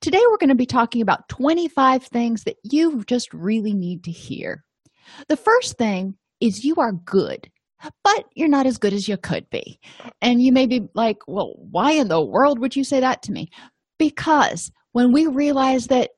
Today, we're going to be talking about 25 things that you just really need to hear. The first thing is you are good, but you're not as good as you could be. And you may be like, well, why in the world would you say that to me? Because when we realize that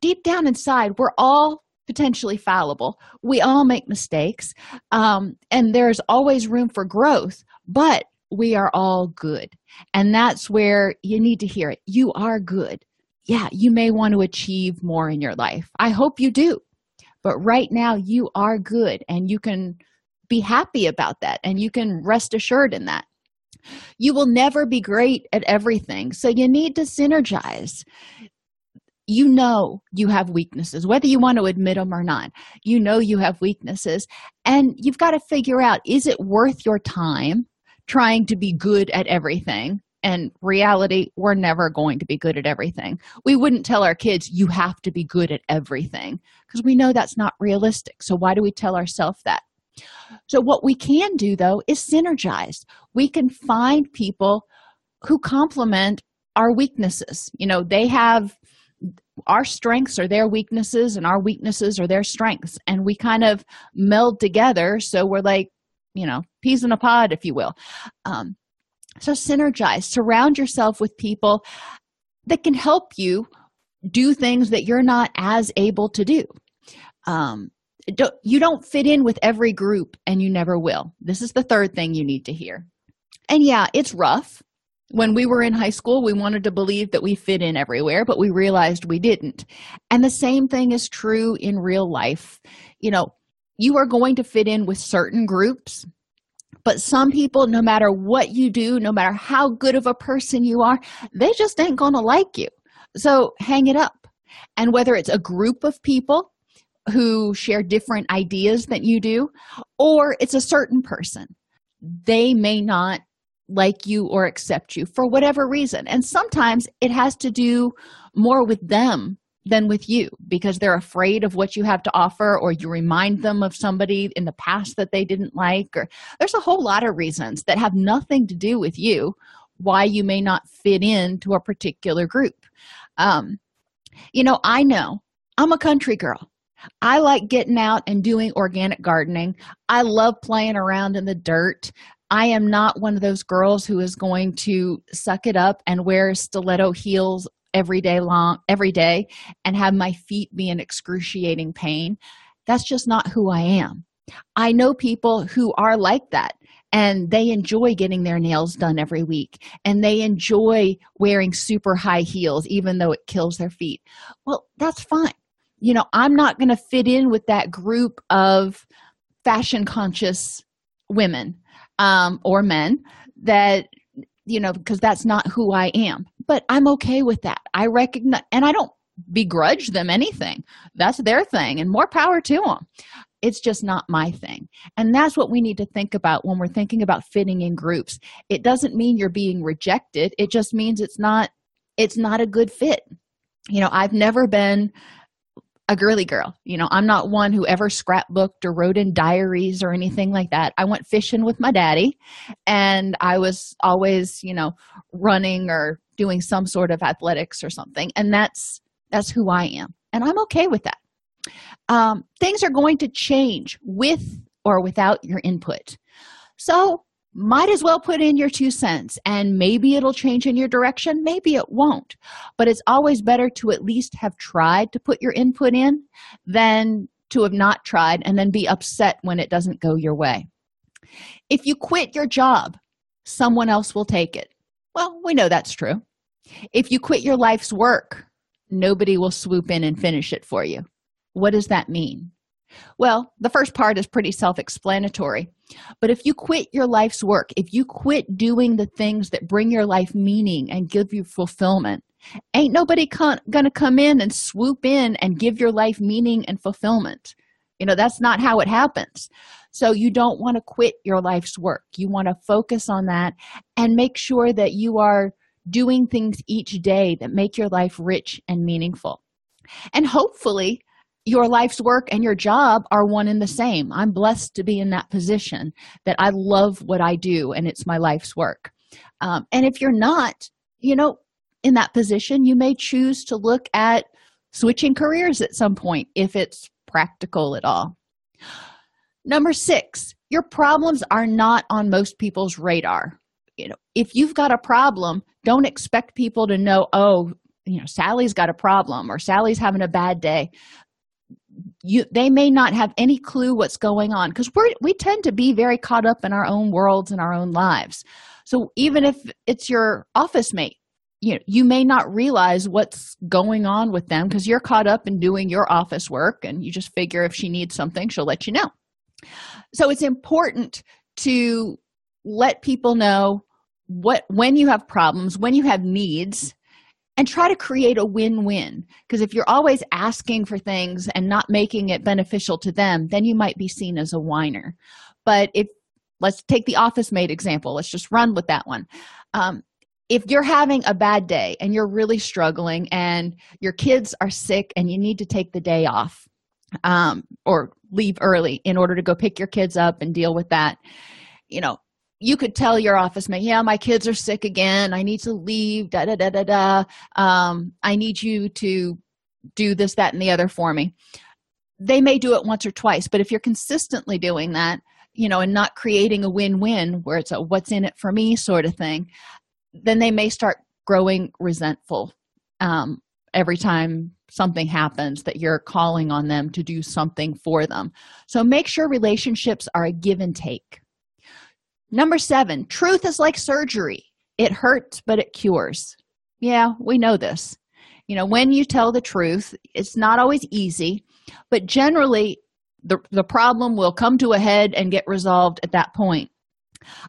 deep down inside, we're all potentially fallible, we all make mistakes, um, and there's always room for growth, but we are all good. And that's where you need to hear it. You are good. Yeah, you may want to achieve more in your life. I hope you do. But right now, you are good and you can be happy about that and you can rest assured in that. You will never be great at everything. So you need to synergize. You know you have weaknesses, whether you want to admit them or not. You know you have weaknesses, and you've got to figure out is it worth your time trying to be good at everything. And reality we're never going to be good at everything. We wouldn't tell our kids you have to be good at everything because we know that's not realistic. So why do we tell ourselves that? So what we can do though is synergize. We can find people who complement our weaknesses. You know they have our strengths are their weaknesses and our weaknesses are their strengths. And we kind of meld together. So we're like you know peas in a pod if you will. Um, so synergize surround yourself with people that can help you do things that you're not as able to do. Um, don't, you don't fit in with every group and you never will. This is the third thing you need to hear. And yeah it's rough. When we were in high school we wanted to believe that we fit in everywhere but we realized we didn't. And the same thing is true in real life. You know you are going to fit in with certain groups but some people no matter what you do no matter how good of a person you are they just ain't gonna like you. So hang it up. And whether it's a group of people who share different ideas than you do or it's a certain person they may not like you or accept you for whatever reason. And sometimes it has to do more with them than with you because they're afraid of what you have to offer or you remind them of somebody in the past that they didn't like or there's a whole lot of reasons that have nothing to do with you why you may not fit into a particular group. Um, you know i know i'm a country girl. I like getting out and doing organic gardening. I love playing around in the dirt. I am not one of those girls who is going to suck it up and wear stiletto heels every day long every day and have my feet be in excruciating pain that's just not who i am. I know people who are like that and they enjoy getting their nails done every week and they enjoy wearing super high heels even though it kills their feet. Well that's fine. You know i'm not going to fit in with that group of fashion conscious women um, or men that you know because that's not who i am but i'm okay with that. I recognize and i don't begrudge them anything. That's their thing and more power to them it's just not my thing. And that's what we need to think about when we're thinking about fitting in groups. It doesn't mean you're being rejected. It just means it's not it's not a good fit. You know i've never been a girly girl. You know, I'm not one who ever scrapbooked or wrote in diaries or anything like that. I went fishing with my daddy and I was always, you know, running or doing some sort of athletics or something. And that's that's who I am. And I'm okay with that. Um, things are going to change with or without your input. So might as well put in your two cents and maybe it'll change in your direction maybe it won't but it's always better to at least have tried to put your input in than to have not tried and then be upset when it doesn't go your way if you quit your job someone else will take it well we know that's true. If you quit your life's work nobody will swoop in and finish it for you. What does that mean? Well, the first part is pretty self explanatory. But if you quit your life's work, if you quit doing the things that bring your life meaning and give you fulfillment, ain't nobody con- gonna come in and swoop in and give your life meaning and fulfillment you know that's not how it happens. So you don't want to quit your life's work. You want to focus on that and make sure that you are doing things each day that make your life rich and meaningful. And hopefully your life's work and your job are one and the same. I'm blessed to be in that position that i love what i do and it's my life's work. Um, and if you're not you know in that position you may choose to look at switching careers at some point if it's practical at all. Number six your problems are not on most people's radar. You know if you've got a problem don't expect people to know oh you know sally's got a problem or sally's having a bad day. You they may not have any clue what's going on because we're we tend to be very caught up in our own worlds and our own lives. So even if it's your office mate you know you may not realize what's going on with them because you're caught up in doing your office work and you just figure if she needs something she'll let you know. So it's important to let people know what when you have problems when you have needs and try to create a win-win. Because if you're always asking for things and not making it beneficial to them then you might be seen as a whiner. But if let's take the office mate example. Let's just run with that one. Um, if you're having a bad day and you're really struggling and your kids are sick and you need to take the day off um, or leave early in order to go pick your kids up and deal with that you know you could tell your office mate, yeah, my kids are sick again. I need to leave. Da da da da da. Um, I need you to do this, that, and the other for me. They may do it once or twice, but if you're consistently doing that, you know, and not creating a win-win where it's a "what's in it for me" sort of thing, then they may start growing resentful um, every time something happens that you're calling on them to do something for them. So make sure relationships are a give and take Number seven, truth is like surgery. It hurts, but it cures. Yeah, we know this. You know, when you tell the truth, it's not always easy, but generally the, the problem will come to a head and get resolved at that point.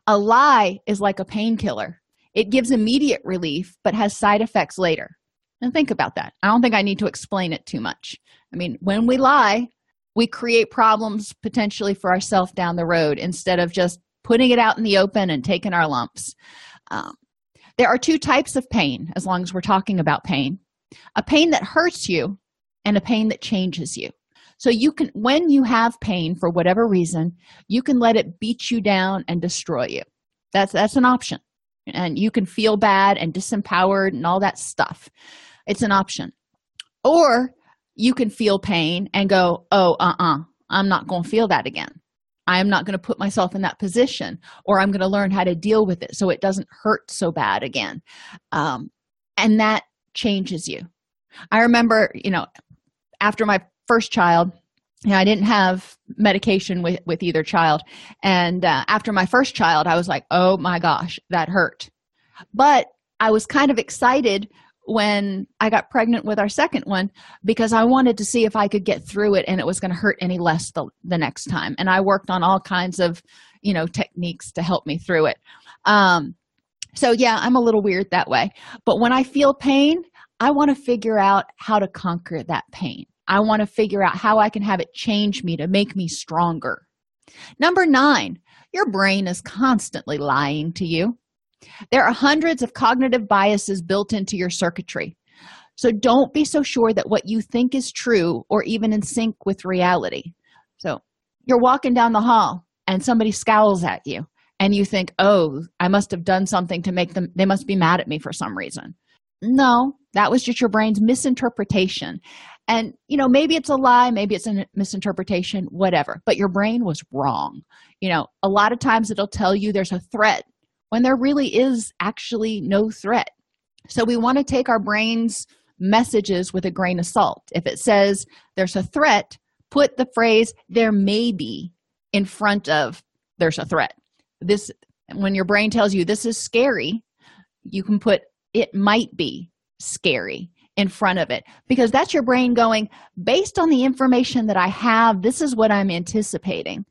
A lie is like a painkiller. It gives immediate relief, but has side effects later. And think about that. I don't think I need to explain it too much. I mean, when we lie, we create problems potentially for ourselves down the road instead of just putting it out in the open and taking our lumps. Um, there are two types of pain, as long as we're talking about pain a pain that hurts you and a pain that changes you. So, you can, when you have pain for whatever reason, you can let it beat you down and destroy you. That's, that's an option. And you can feel bad and disempowered and all that stuff. It's an option. Or you can feel pain and go, oh, uh uh-uh, uh, i am not going to feel that again. I am not going to put myself in that position, or I'm going to learn how to deal with it so it doesn't hurt so bad again. Um, and that changes you. I remember, you know, after my first child, know, I didn't have medication with, with either child. And uh, after my first child, I was like, oh my gosh, that hurt. But I was kind of excited when I got pregnant with our second one because I wanted to see if I could get through it and it was going to hurt any less the, the next time. And I worked on all kinds of, you know, techniques to help me through it. Um, so, yeah, I'm a little weird that way. But when I feel pain, I want to figure out how to conquer that pain. I want to figure out how I can have it change me to make me stronger. Number nine, your brain is constantly lying to you. There are hundreds of cognitive biases built into your circuitry. So don't be so sure that what you think is true or even in sync with reality. So you're walking down the hall and somebody scowls at you and you think, oh, I must have done something to make them, they must be mad at me for some reason. No, that was just your brain's misinterpretation. And, you know, maybe it's a lie, maybe it's a misinterpretation, whatever, but your brain was wrong. You know, a lot of times it'll tell you there's a threat when there really is actually no threat. So we want to take our brain's messages with a grain of salt. If it says there's a threat, put the phrase there may be in front of there's a threat. This when your brain tells you this is scary, you can put it might be scary in front of it. Because that's your brain going based on the information that I have, this is what I'm anticipating.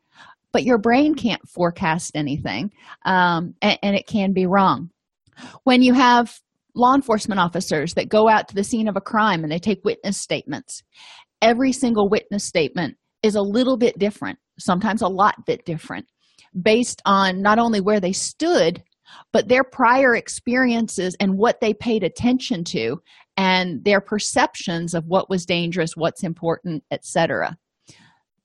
But your brain can't forecast anything um, and, and it can be wrong. When you have law enforcement officers that go out to the scene of a crime and they take witness statements every single witness statement is a little bit different sometimes a lot bit different based on not only where they stood but their prior experiences and what they paid attention to and their perceptions of what was dangerous what's important etc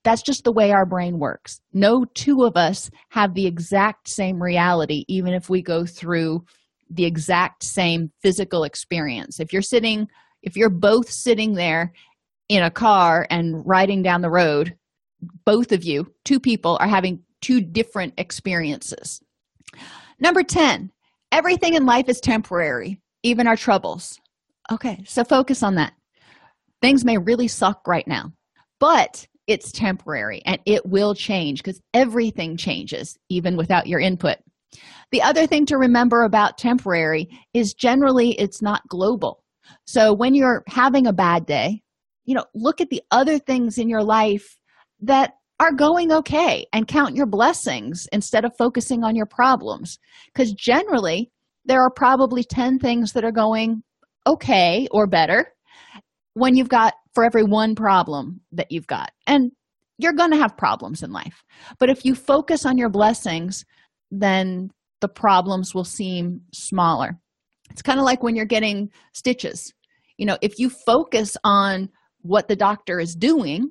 that's just the way our brain works. No two of us have the exact same reality even if we go through the exact same physical experience. If you're sitting if you're both sitting there in a car and riding down the road both of you two people are having two different experiences. Number 10 everything in life is temporary even our troubles okay so focus on that. Things may really suck right now but it's temporary and it will change because everything changes even without your input. The other thing to remember about temporary is generally it's not global. So when you're having a bad day you know look at the other things in your life that are going okay and count your blessings instead of focusing on your problems. Because generally there are probably 10 things that are going okay or better when you've got for every one problem that you've got. And you're going to have problems in life. But if you focus on your blessings then the problems will seem smaller. It's kind of like when you're getting stitches. You know if you focus on what the doctor is doing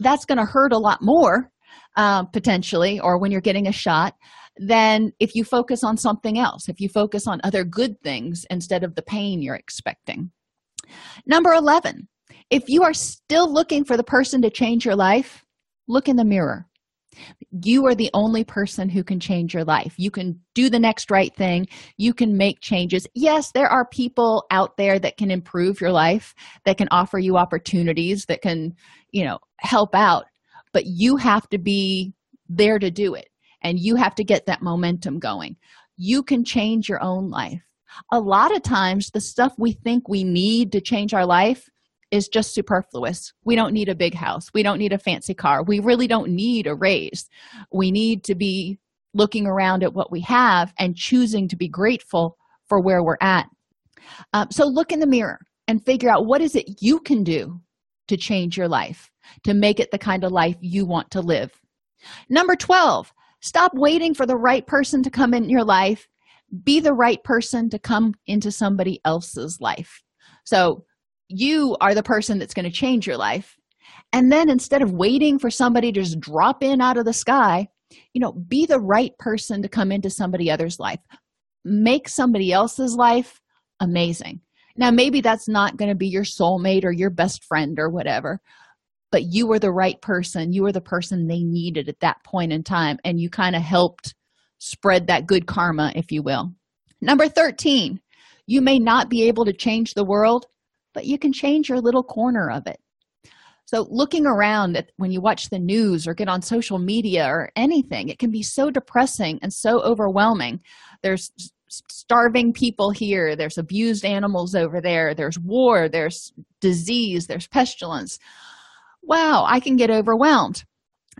that's going to hurt a lot more uh, potentially or when you're getting a shot than if you focus on something else if you focus on other good things instead of the pain you're expecting. Number 11 if you are still looking for the person to change your life look in the mirror. You are the only person who can change your life. You can do the next right thing. You can make changes. Yes there are people out there that can improve your life that can offer you opportunities that can you know help out but you have to be there to do it and you have to get that momentum going you can change your own life a lot of times the stuff we think we need to change our life is just superfluous. We don't need a big house. We don't need a fancy car. We really don't need a raise. We need to be looking around at what we have and choosing to be grateful for where we're at. Um, so look in the mirror and figure out what is it you can do to change your life, to make it the kind of life you want to live. Number 12, stop waiting for the right person to come in your life. Be the right person to come into somebody else's life. So you are the person that's going to change your life and then instead of waiting for somebody to just drop in out of the sky you know be the right person to come into somebody other's life make somebody else's life amazing now maybe that's not going to be your soulmate or your best friend or whatever but you were the right person. You were the person they needed at that point in time and you kind of helped spread that good karma if you will. Number 13 you may not be able to change the world but you can change your little corner of it. So looking around at when you watch the news or get on social media or anything it can be so depressing and so overwhelming. There's starving people here there's abused animals over there there's war there's disease there's pestilence wow i can get overwhelmed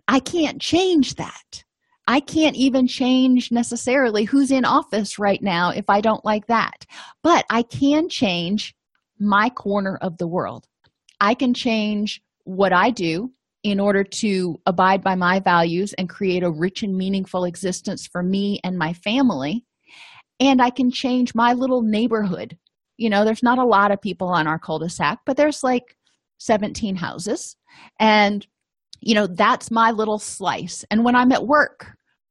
i can't change that i can't even change necessarily who's in office right now if i don't like that but i can change my corner of the world. I can change what I do in order to abide by my values and create a rich and meaningful existence for me and my family. And I can change my little neighborhood. You know, there's not a lot of people on our cul de sac, but there's like 17 houses. And, you know, that's my little slice. And when I'm at work,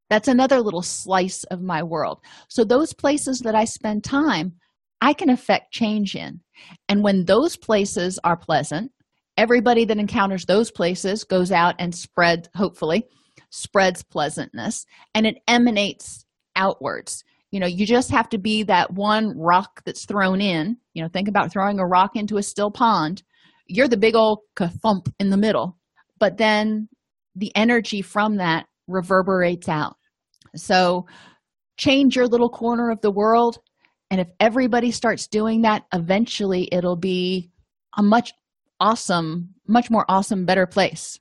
that's another little slice of my world. So, those places that I spend time, I can affect change in. And when those places are pleasant, everybody that encounters those places goes out and spread, hopefully, spreads pleasantness and it emanates outwards. You know, you just have to be that one rock that's thrown in. You know, think about throwing a rock into a still pond. You're the big old thump in the middle, but then the energy from that reverberates out. So, change your little corner of the world and if everybody starts doing that eventually it'll be a much awesome much more awesome better place.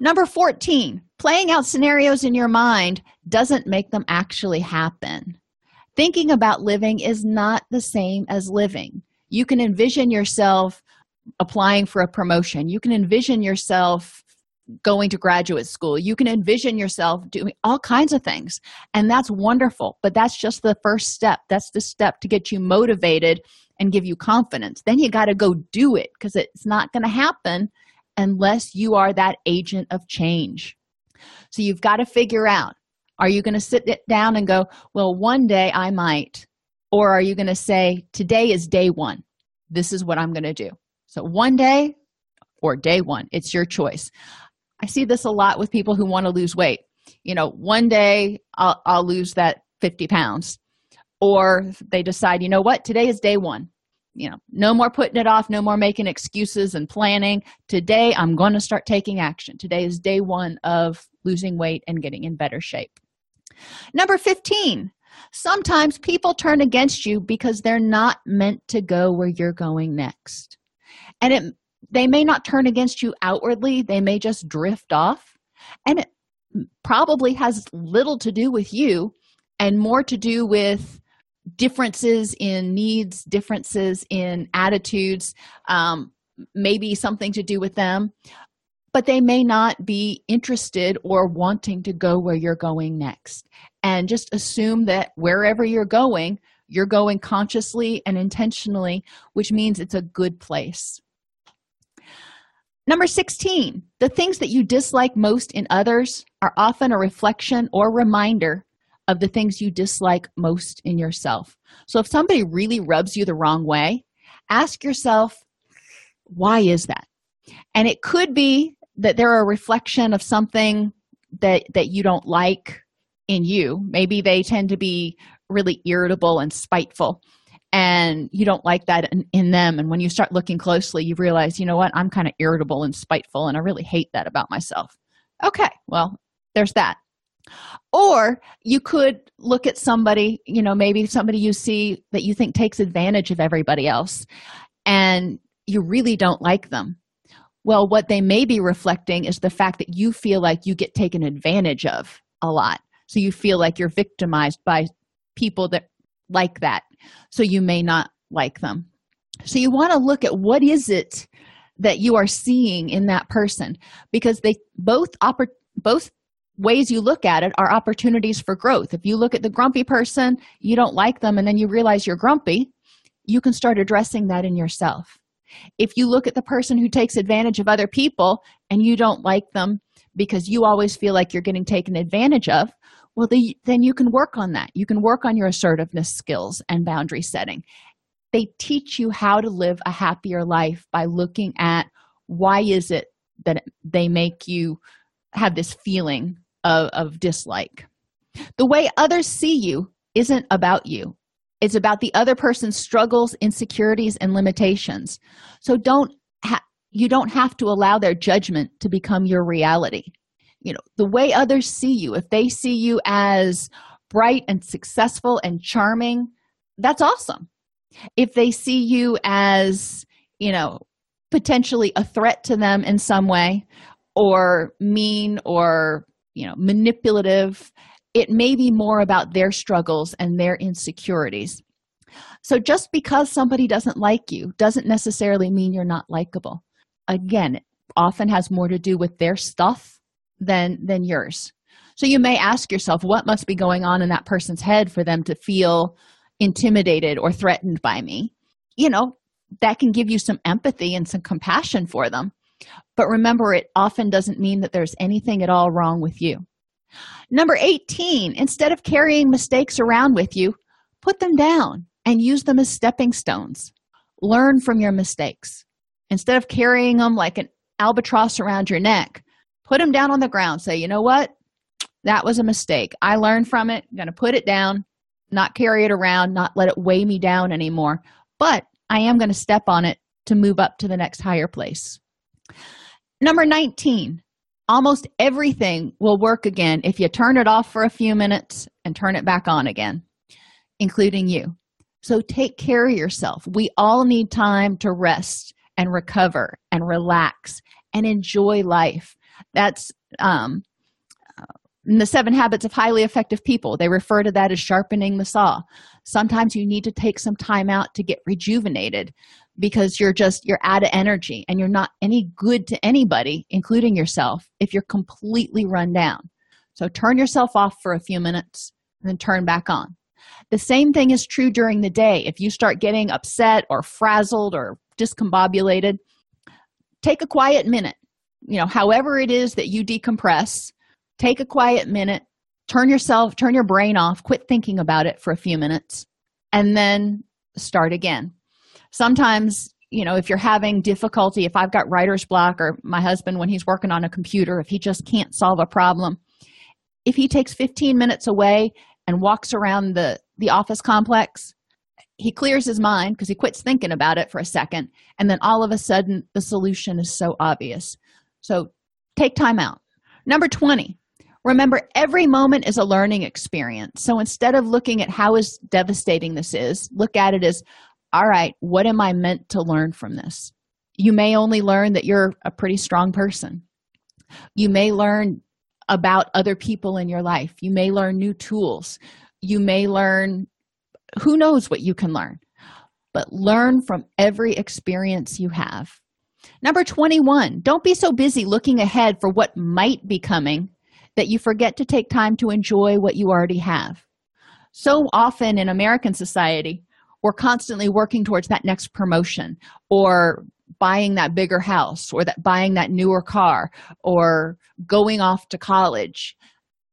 Number 14 playing out scenarios in your mind doesn't make them actually happen. Thinking about living is not the same as living. You can envision yourself applying for a promotion. You can envision yourself going to graduate school. You can envision yourself doing all kinds of things and that's wonderful but that's just the first step. That's the step to get you motivated and give you confidence. Then you got to go do it because it's not going to happen unless you are that agent of change. So you've got to figure out are you going to sit down and go well one day i might or are you going to say today is day one. This is what i'm going to do so one day or day one it's your choice. I see this a lot with people who want to lose weight. You know one day i'll, I'll lose that 50 pounds. Or they decide you know what? Today is day one. You know no more putting it off no more making excuses and planning. Today i'm going to start taking action. Today is day one of losing weight and getting in better shape. Number 15 sometimes people turn against you because they're not meant to go where you're going next and it they may not turn against you outwardly they may just drift off. And it probably has little to do with you and more to do with differences in needs differences in attitudes um, maybe something to do with them. But they may not be interested or wanting to go where you're going next. And just assume that wherever you're going you're going consciously and intentionally which means it's a good place number 16 the things that you dislike most in others are often a reflection or reminder of the things you dislike most in yourself. So if somebody really rubs you the wrong way ask yourself why is that? And it could be that they're a reflection of something that that you don't like in you. Maybe they tend to be really irritable and spiteful and you don't like that in, in, them. And when you start looking closely you realize you know what? I'm kind of irritable and spiteful and i really hate that about myself. Okay well there's that. Or you could look at somebody you know maybe somebody you see that you think takes advantage of everybody else and you really don't like them. Well what they may be reflecting is the fact that you feel like you get taken advantage of a lot. So you feel like you're victimized by people that like that so you may not like them. So you want to look at what is it that you are seeing in that person because they both oppor- both ways you look at it are opportunities for growth. If you look at the grumpy person you don't like them and then you realize you're grumpy you can start addressing that in yourself. If you look at the person who takes advantage of other people and you don't like them because you always feel like you're getting taken advantage of well the, then you can work on that. You can work on your assertiveness skills and boundary setting. They teach you how to live a happier life by looking at why is it that they make you have this feeling of, of dislike. The way others see you isn't about you. It's about the other person's struggles insecurities and limitations. So don't ha- you don't have to allow their judgment to become your reality you know the way others see you if they see you as bright and successful and charming that's awesome. If they see you as you know potentially a threat to them in some way or mean or you know manipulative it may be more about their struggles and their insecurities. So just because somebody doesn't like you doesn't necessarily mean you're not likable. Again it often has more to do with their stuff than than yours. So you may ask yourself what must be going on in that person's head for them to feel intimidated or threatened by me? You know that can give you some empathy and some compassion for them. But remember it often doesn't mean that there's anything at all wrong with you. Number 18 instead of carrying mistakes around with you put them down and use them as stepping stones. Learn from your mistakes. Instead of carrying them like an albatross around your neck put them down on the ground. Say you know what? That was a mistake. I learned from it. I'm going to put it down not carry it around not let it weigh me down anymore. But i am going to step on it to move up to the next higher place. Number 19 almost everything will work again if you turn it off for a few minutes and turn it back on again including you. So take care of yourself. We all need time to rest and recover and relax and enjoy life that's um, in the seven habits of highly effective people they refer to that as sharpening the saw. Sometimes you need to take some time out to get rejuvenated because you're just you're out of energy and you're not any good to anybody including yourself if you're completely run down. So turn yourself off for a few minutes and then turn back on. The same thing is true during the day. If you start getting upset or frazzled or discombobulated take a quiet minute you know however it is that you decompress take a quiet minute turn yourself turn your brain off quit thinking about it for a few minutes and then start again. Sometimes you know if you're having difficulty if i've got writer's block or my husband when he's working on a computer if he just can't solve a problem if he takes 15 minutes away and walks around the the office complex he clears his mind because he quits thinking about it for a second and then all of a sudden the solution is so obvious so take time out number 20 Remember, every moment is a learning experience. So instead of looking at how is devastating this is, look at it as, all right, what am I meant to learn from this? You may only learn that you're a pretty strong person. You may learn about other people in your life. You may learn new tools. You may learn, who knows what you can learn, but learn from every experience you have. Number 21, don't be so busy looking ahead for what might be coming that you forget to take time to enjoy what you already have. So often in American society, we're constantly working towards that next promotion or buying that bigger house or that buying that newer car or going off to college.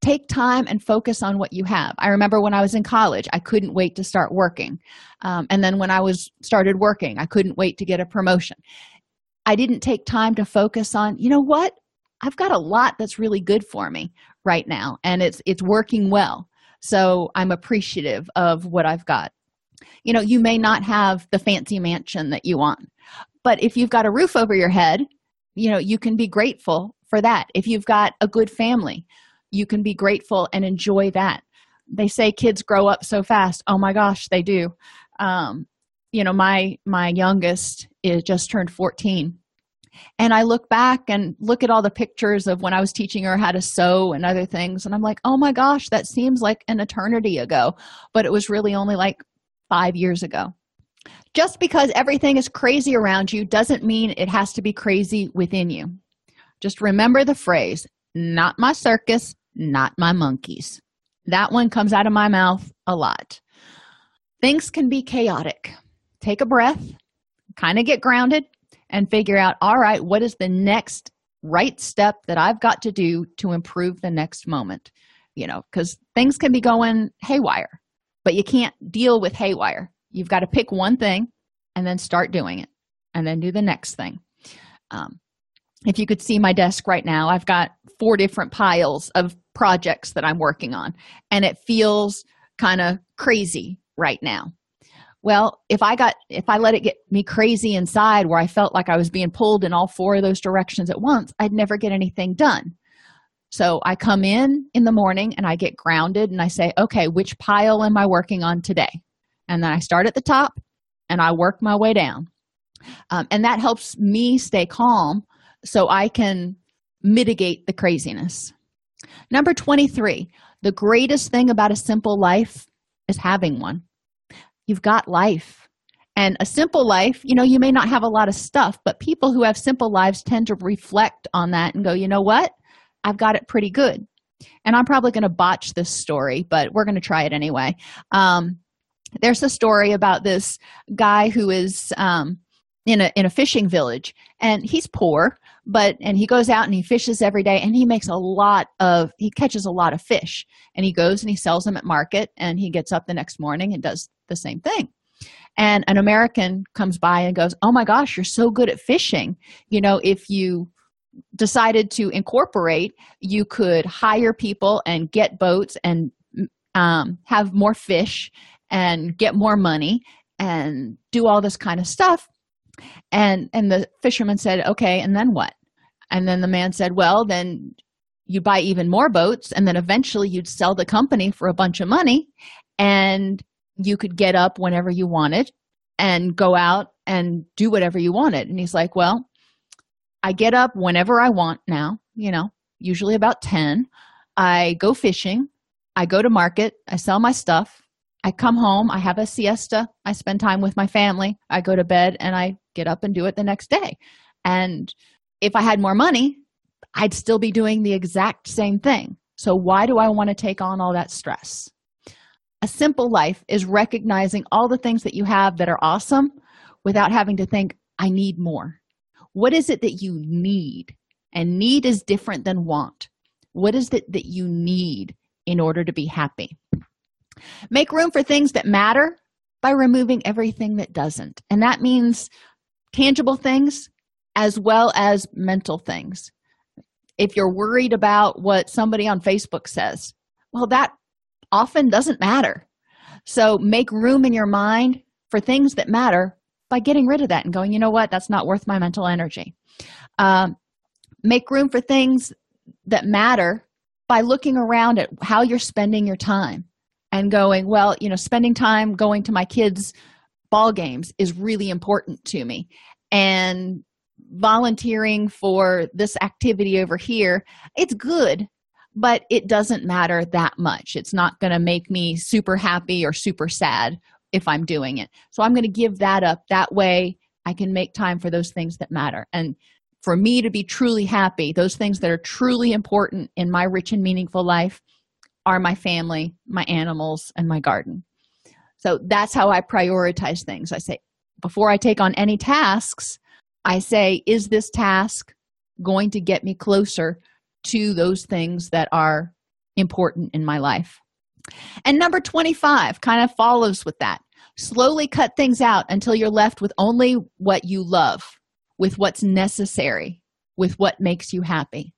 Take time and focus on what you have. I remember when i was in college i couldn't wait to start working. Um, and then when i was started working i couldn't wait to get a promotion i didn't take time to focus on you know what? I've got a lot that's really good for me right now and it's it's working well. So i'm appreciative of what i've got. You know you may not have the fancy mansion that you want but if you've got a roof over your head you know you can be grateful for that. If you've got a good family you can be grateful and enjoy that. They say kids grow up so fast. Oh my gosh they do. Um, you know my my youngest is just turned 14 and i look back and look at all the pictures of when i was teaching her how to sew and other things and i'm like oh my gosh that seems like an eternity ago. But it was really only like five years ago. Just because everything is crazy around you doesn't mean it has to be crazy within you. Just remember the phrase not my circus not my monkeys. That one comes out of my mouth a lot. Things can be chaotic take a breath kind of get grounded and figure out all right what is the next right step that i've got to do to improve the next moment? You know because things can be going haywire but you can't deal with haywire. You've got to pick one thing and then start doing it and then do the next thing. Um, if you could see my desk right now i've got four different piles of projects that i'm working on and it feels kind of crazy right now well if i got if i let it get me crazy inside where i felt like i was being pulled in all four of those directions at once i'd never get anything done. So i come in in the morning and i get grounded and i say okay which pile am i working on today? And then i start at the top and i work my way down. Um, and that helps me stay calm so i can mitigate the craziness. Number 23 the greatest thing about a simple life is having one you've got life. And a simple life you know you may not have a lot of stuff but people who have simple lives tend to reflect on that and go you know what? I've got it pretty good. And i'm probably going to botch this story but we're going to try it anyway. Um, there's a story about this guy who is um, in a in a fishing village and he's poor but and he goes out and he fishes every day and he makes a lot of he catches a lot of fish. And he goes and he sells them at market and he gets up the next morning and does the same thing. And an american comes by and goes oh my gosh you're so good at fishing. You know if you decided to incorporate you could hire people and get boats and um, have more fish and get more money and do all this kind of stuff. And and the fisherman said okay and then what and then the man said well then you buy even more boats and then eventually you'd sell the company for a bunch of money and you could get up whenever you wanted and go out and do whatever you wanted. And he's like well i get up whenever i want now you know usually about 10 I go fishing, I go to market, I sell my stuff, I come home, I have a siesta, I spend time with my family, I go to bed, and I get up and do it the next day. And if I had more money, I'd still be doing the exact same thing. So, why do I want to take on all that stress? A simple life is recognizing all the things that you have that are awesome without having to think, I need more. What is it that you need? And need is different than want. What is it that you need in order to be happy? Make room for things that matter by removing everything that doesn't. And that means tangible things as well as mental things. If you're worried about what somebody on Facebook says, well, that often doesn't matter. So make room in your mind for things that matter by getting rid of that and going, you know what, that's not worth my mental energy. Um, make room for things that matter by looking around at how you're spending your time and going, well, you know, spending time going to my kids' ball games is really important to me. And volunteering for this activity over here, it's good, but it doesn't matter that much. It's not going to make me super happy or super sad if I'm doing it. So I'm going to give that up. That way I can make time for those things that matter. And for me to be truly happy, those things that are truly important in my rich and meaningful life are my family, my animals, and my garden. So that's how I prioritize things. I say, before I take on any tasks, I say, is this task going to get me closer to those things that are important in my life? And number 25 kind of follows with that. Slowly cut things out until you're left with only what you love, with what's necessary, with what makes you happy.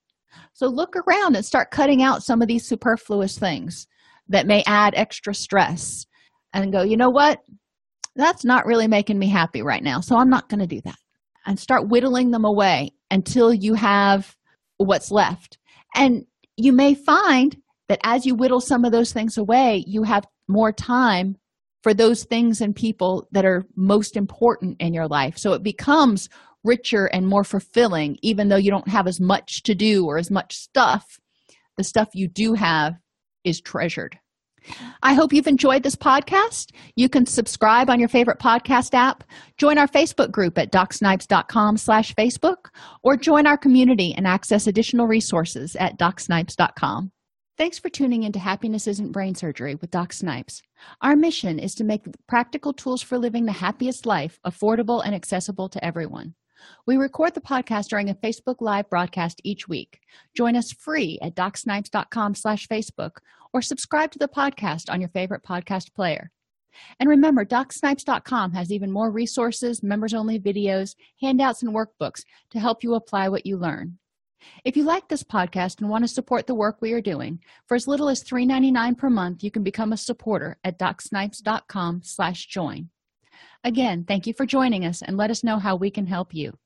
So look around and start cutting out some of these superfluous things that may add extra stress and go, you know what? That's not really making me happy right now. So I'm not going to do that and start whittling them away until you have what's left. And you may find that as you whittle some of those things away, you have more time for those things and people that are most important in your life. So it becomes richer and more fulfilling, even though you don't have as much to do or as much stuff. The stuff you do have is treasured. I hope you've enjoyed this podcast. You can subscribe on your favorite podcast app, join our Facebook group at docsnipes.com slash Facebook, or join our community and access additional resources at docsnipes.com. Thanks for tuning into Happiness Isn't Brain Surgery with Doc Snipes. Our mission is to make practical tools for living the happiest life affordable and accessible to everyone. We record the podcast during a Facebook Live broadcast each week. Join us free at docsnipes.com slash Facebook or subscribe to the podcast on your favorite podcast player. And remember, DocSnipes.com has even more resources, members only videos, handouts, and workbooks to help you apply what you learn. If you like this podcast and want to support the work we are doing, for as little as $3.99 per month, you can become a supporter at DocSnipes.com slash join. Again, thank you for joining us and let us know how we can help you.